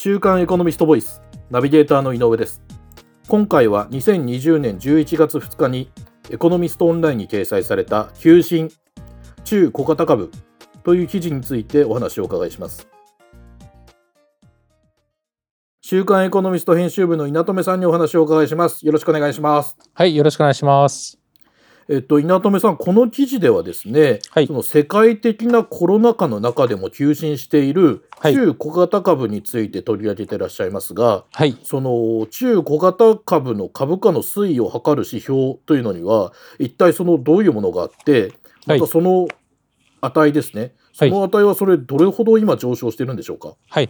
週刊エコノミストボイスナビゲーターの井上です。今回は2020年11月2日にエコノミストオンラインに掲載された急進中小型株という記事についてお話をお伺いします。週刊エコノミスト編集部の稲留さんにお話をお伺いします。よろしくお願いします。はいよろしくお願いします。えっと、稲留さん、この記事ではですね、はい、その世界的なコロナ禍の中でも急進している中小型株について取り上げていらっしゃいますが、はい、その中小型株の株価の推移を測る指標というのには、一体そのどういうものがあって、またその値ですね、その値はそれ、どれほど今、上昇してるんでしょうか？はい、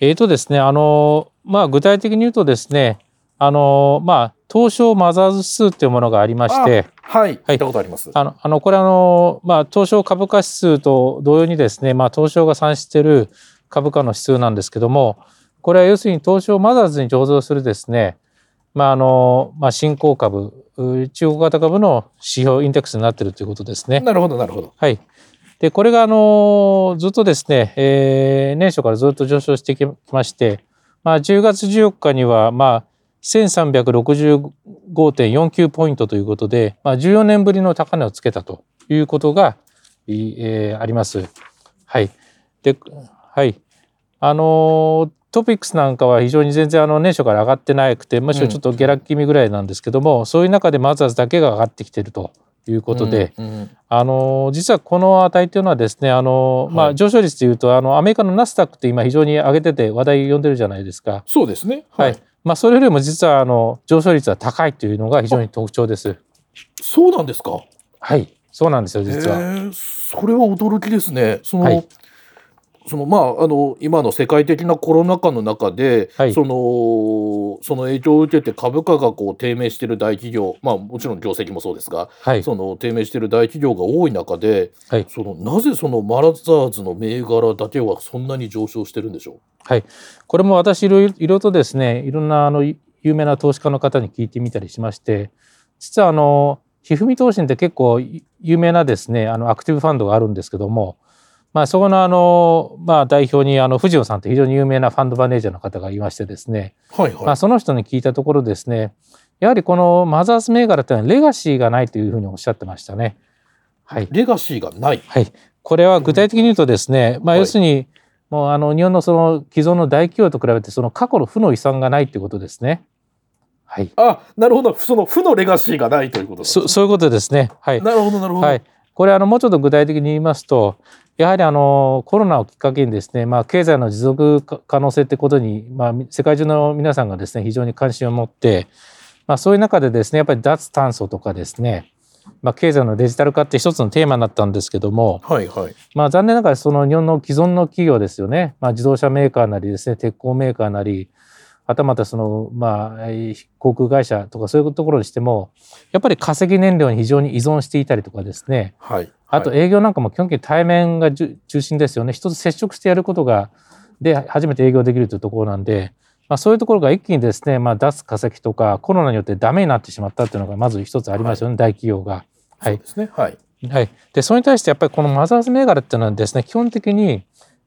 えーとですねあのまあ、具体的に言うとですねあのまあ東証マザーズ指数というものがありまして、はい、聞いたことあります。あの、あのこれあの、まあ、東証株価指数と同様にですね、まあ、東証が算出している株価の指数なんですけども、これは要するに東証マザーズに上場するですね、まあ、あの、まあ、新興株、中国型株の指標インデックスになっているということですね。なるほど、なるほど。はい。で、これがあの、ずっとですね、えー、年初からずっと上昇してきまして、まあ、10月14日には、まあ、1365.49ポイントということで、まあ、14年ぶりの高値をつけたということが、えー、あります。はい。で、はい。あの、トピックスなんかは非常に全然あの年初から上がってなくて、むしろちょっと下落気味ぐらいなんですけども、うん、そういう中でマザーズだけが上がってきているということで、うんうん、あの実はこの値というのはですねあの、まあ、上昇率でいうとあのアメリカのナスダックって今非常に上げてて話題を呼んでるじゃないですか。そうですね、はい、はいまあ、それよりも実はあの上昇率は高いというのが非常に特徴です。そうなんですか？はい、そうなんですよ実は。それは驚きですね。その、はい、そのまああの今の世界的なコロナ禍の中で、はい、そのその影響を受けて株価がこう低迷している大企業、まあもちろん業績もそうですが、はい、その低迷している大企業が多い中で、はい、そのなぜそのマラザーズの銘柄だけはそんなに上昇してるんでしょう？はい、これも私いろいろとですね、いろんなあの有名な投資家の方に聞いてみたりしまして、実はあのひふみ投信って結構有名なですね、あのアクティブファンドがあるんですけども。まあ、そこのあの、まあ、代表にあの藤野さんという非常に有名なファンドマネージャーの方がいましてですね、はいはい。まあ、その人に聞いたところですねやはりこのマザーズ銘柄というのはレガシーがないというふうにおっしゃってましたね。はい、レガシーがない、はい、これは具体的に言うとですね、まあ、要するに、はい、もうあの日本のその既存の大企業と比べてその過去の負の遺産がないということですね。はい、あなるほど。その負のレガシーがないということそそういうことですね。はい、なるほどなるほど。はい。これあのもうちょっと具体的に言いますとやはりあのコロナをきっかけにですね、まあ、経済の持続可能性ってことに、まあ、世界中の皆さんがですね非常に関心を持って、まあ、そういう中でですねやっぱり脱炭素とかですね、まあ、経済のデジタル化って一つのテーマになったんですけども、はいはい。まあ、残念ながらその日本の既存の企業ですよね、まあ、自動車メーカーなりですね鉄鋼メーカーなりはたまたその、まあ、航空会社とかそういうところにしてもやっぱり化石燃料に非常に依存していたりとかですね、はい、あと営業なんかも基本的に対面が中心ですよね。人と接触してやることがで初めて営業できるというところなんで、まあ、そういうところが一気にですね、まあ、脱化石とかコロナによってダメになってしまったっていうのがまず一つありますよね、はい、大企業が。はい、そうですね。はい。はい、でそれに対してやっぱりこのマザーズ銘柄っていうのはですね基本的にや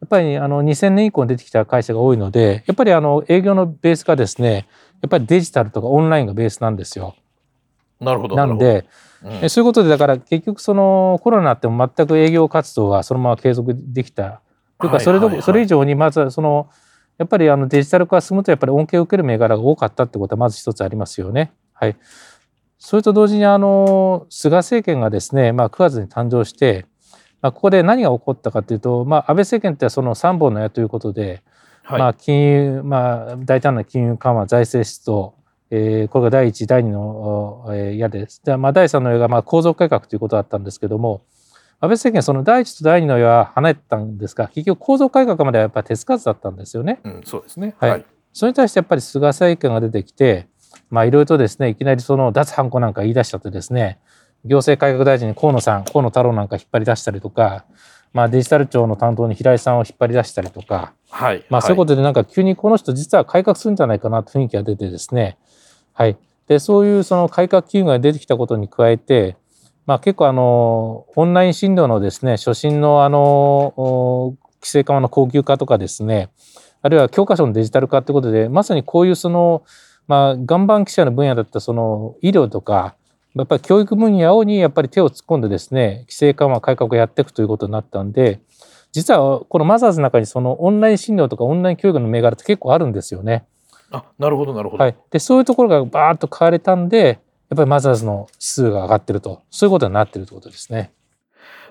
っぱりあの2000年以降に出てきた会社が多いのでやっぱりあの営業のベースがですねやっぱりデジタルとかオンラインがベースなんですよ。なるほど。なんで、うん、そういうことでだから結局そのコロナっても全く営業活動がそのまま継続できた。というかそれど、それ以上にまずそのやっぱりあのデジタル化が進むとやっぱり恩恵を受ける銘柄が多かったってことはまず一つありますよね。はい、それと同時にあの菅政権がですね、まあ、9月に誕生してまあ、ここで何が起こったかというと、まあ、安倍政権ってその3本の矢ということで、はい、まあ、金融、まあ、大胆な金融緩和財政出動、えー、これが第1第2の矢です。でまあ、第3の矢がまあ構造改革ということだったんですけども安倍政権その第1と第2の矢は離れたんですが結局構造改革まではやっぱり手つかずだったんですよね。うん、そうですね、はい、はい、それに対してやっぱり菅政権が出てきてまあいろいろとですねいきなりその脱ハンコなんか言い出したとですね行政改革大臣に河野さん、河野太郎なんか引っ張り出したりとか、まあ、デジタル庁の担当に平井さんを引っ張り出したりとか、はい、まあ、そういうことでなんか急にこの人実は改革するんじゃないかなと雰囲気が出てですね、はい、でそういうその改革機運が出てきたことに加えて、まあ、結構あのオンライン診療のですね初診のあの規制緩和の高級化とかですねあるいは教科書のデジタル化ということでまさにこういうその、まあ、岩盤記者の分野だったその医療とかやっぱり教育分野にやっぱり手を突っ込んでですね規制緩和改革をやっていくということになったんで実はこのマザーズの中にそのオンライン診療とかオンライン教育の銘柄って結構あるんですよね。あなるほどなるほど。はい、でそういうところがバーッと買われたんでやっぱりマザーズの指数が上がってると。そういうことになってるということですね。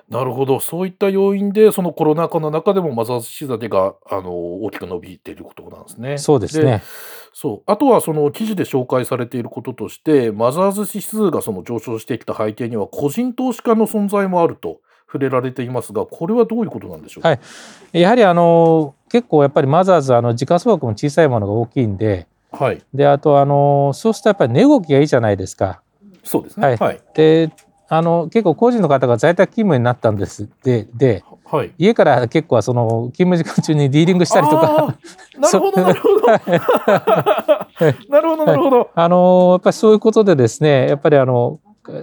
なるほど。そういった要因でそのコロナ禍の中でもマザーズ指数だけがあの大きく伸びていることなんですね。そうですね。そう。あとはその記事で紹介されていることとしてマザーズ指数がその上昇してきた背景には個人投資家の存在もあると触れられていますがこれはどういうことなんでしょうか、はい、やはりあの結構やっぱりマザーズあの時価総額も小さいものが大きいんで,、はい、であとあのそうするとやっぱり値動きがいいじゃないですか。そうですね、はい、はい、であの結構個人の方が在宅勤務になったんです。でで、はい、家から結構その勤務時間中にディーリングしたりとか。なるほどなるほど。なるほどなるほど、あのやっぱりそういうことでですねやっぱりあの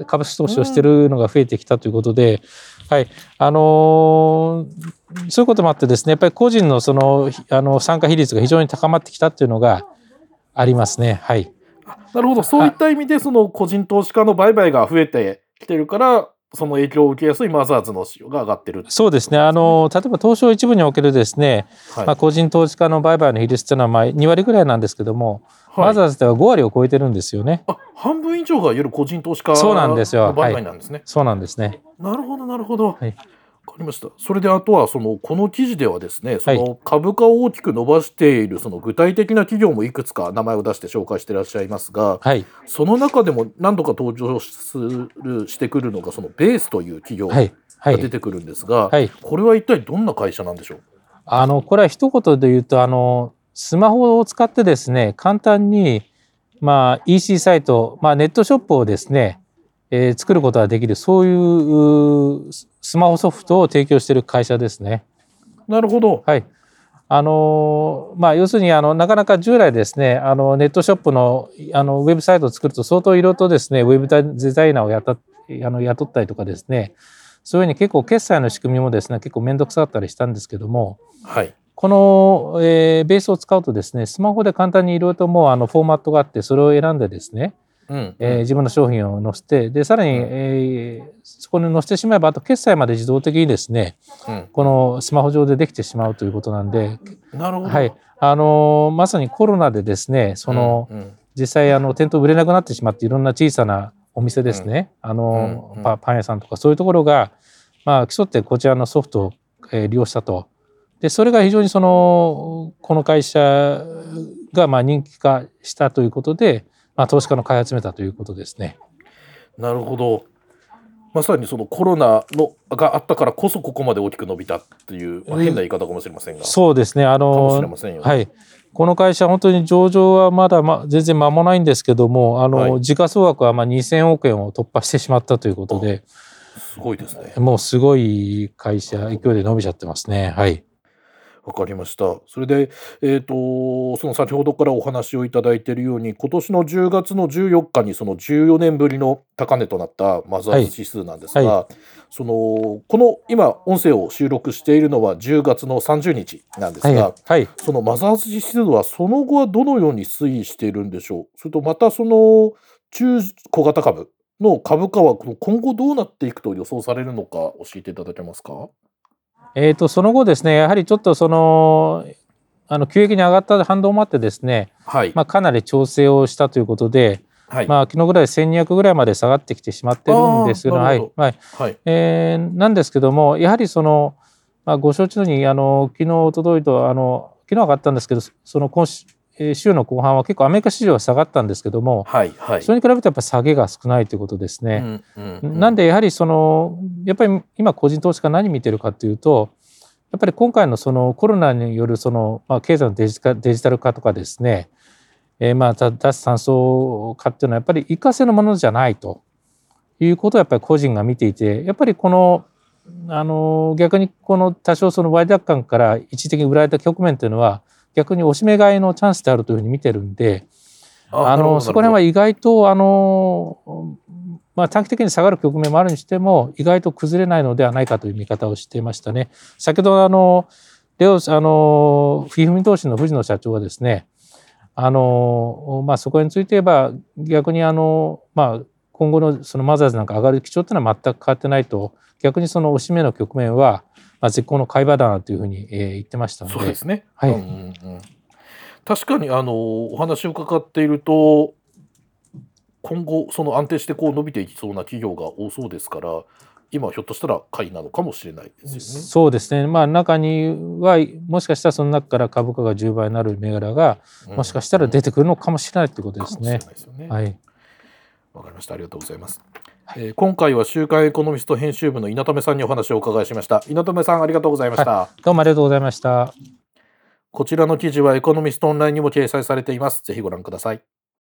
株式投資をしてるのが増えてきたということで、はい。あのそういうこともあってですねやっぱり個人のそのあの参加比率が非常に高まってきたっていうのがありますね。はい。なるほど。そういった意味でその個人投資家の売買が増えてきてるからその影響を受けやすいマザーズの市場が上がってるそうですねあの例えば東証一部におけるですね、はい、まあ、個人投資家の売買の比率というのはまあ2割ぐらいなんですけども、はい、マザーズでは5割を超えてるんですよね。あ半分以上がいわゆる個人投資家そうなんですよ。売買なんですね、はい、そうなんですね。なるほどなるほど。はいかりました。それであとはそのこの記事ではですね、その株価を大きく伸ばしているその具体的な企業もいくつか名前を出して紹介していらっしゃいますが、はい、その中でも何度か登場するしてくるのがそのベースという企業が出てくるんですが、はい。はい、これは一体どんな会社なんでしょう？あのこれは一言で言うとあのスマホを使ってですね簡単にまあ EC サイト、まあ、ネットショップをですねえー、作ることができるそういうスマホソフトを提供している会社ですね。なるほど。はい。あのまあ、要するにあのなかなか従来ですねあのネットショップのあのウェブサイトを作ると相当いろいろとですねウェブデザイナーをやったあの雇ったりとかですねそういうふうに結構決済の仕組みもですね結構面倒くさかったりしたんですけども、はい、この、えー、ベースを使うとですねスマホで簡単にいろいろともうあのフォーマットがあってそれを選んでですねうん。えー、自分の商品を載せてでさらに、えー、そこに載せてしまえばあと決済まで自動的にですね、うん、このスマホ上でできてしまうということなんでなるほど、はい。あのー、まさにコロナでですねその、うん。うん、実際あの店頭売れなくなってしまっていろんな小さなお店ですね、うん、あの、うん。うん、パン屋さんとかそういうところが、まあ、競ってこちらのソフトを、えー、利用したと。でそれが非常にそのこの会社がまあ人気化したということで、まあ、投資家の買い集めたということですね。なるほど。まさにそのコロナのがあったからこそここまで大きく伸びたっていう、まあ、変な言い方かもしれませんが、そうですね。あの、ね、はい。この会社本当に上場はまだ、ま、全然間もないんですけどもあの、はい、時価総額はまあ2000億円を突破してしまったということですごいですね。もうすごい会社勢いで伸びちゃってますね。はい。わかりました。それで、えっ、と、その先ほどからお話をいただいているように、今年の10月の14日にその14年ぶりの高値となったマザーズ指数なんですが、はい、そのこの今音声を収録しているのは10月の30日なんですが、はい、そのマザーズ指数はその後はどのように推移しているんでしょう？それとまたその中小型株の株価は今後どうなっていくと予想されるのか教えていただけますか？えーと、その後ですねやはりちょっとそのあの急激に上がった反動もあってですね、はい。まあ、かなり調整をしたということで、はい、まあ昨日ぐらい1200ぐらいまで下がってきてしまってるんですけど。はい。はい。はい。えー、なんですけどもやはりその、まあ、ご承知のようにあの昨日おとといとあの昨日上がったんですけどその今週週の後半は結構アメリカ市場は下がったんですけども、はいはい、それに比べてやっぱ下げが少ないということですね。うんうんうん、なんでやはりそのやっぱり今個人投資家何見てるかというとやっぱり今回のそのコロナによるその、まあ、経済のデジデジタル化とかですね、えー、まあ脱炭素化っていうのはやっぱり一過性のものじゃないということをやっぱり個人が見ていてやっぱりこのあの逆にこの多少その割高感から一時的に売られた局面というのは逆におしめ買いのチャンスであるというふうに見てるんであのそこら辺は意外とあの、まあ、短期的に下がる局面もあるにしても意外と崩れないのではないかという見方をしていましたね。先ほどあのであのフィフ見通しの藤野社長はですねあの、まあ、そこについて言えば逆にあの、まあ、今後のそのマザーズなんか上がる基調っていうのは全く変わってないと逆にそのおしめの局面は、まあ、絶好の買い場だなというふうに、えー、言ってましたのでそうですね、はい、うんうん、確かにあのお話を伺っていると今後その安定してこう伸びていきそうな企業が多そうですから今ひょっとしたら買いなのかもしれないですよね。そうですね。まあ中にはもしかしたらその中から株価が10倍になる銘柄がもしかしたら出てくるのかもしれないということですね。ねはい。わかりました。ありがとうございます。はい、えー、今回は週刊エコノミスト編集部の稲留さんにお話をお伺いしました。稲留さんありがとうございました、はい、どうもありがとうございました。こちらの記事はエコノミストオンラインにも掲載されています。ぜひご覧ください。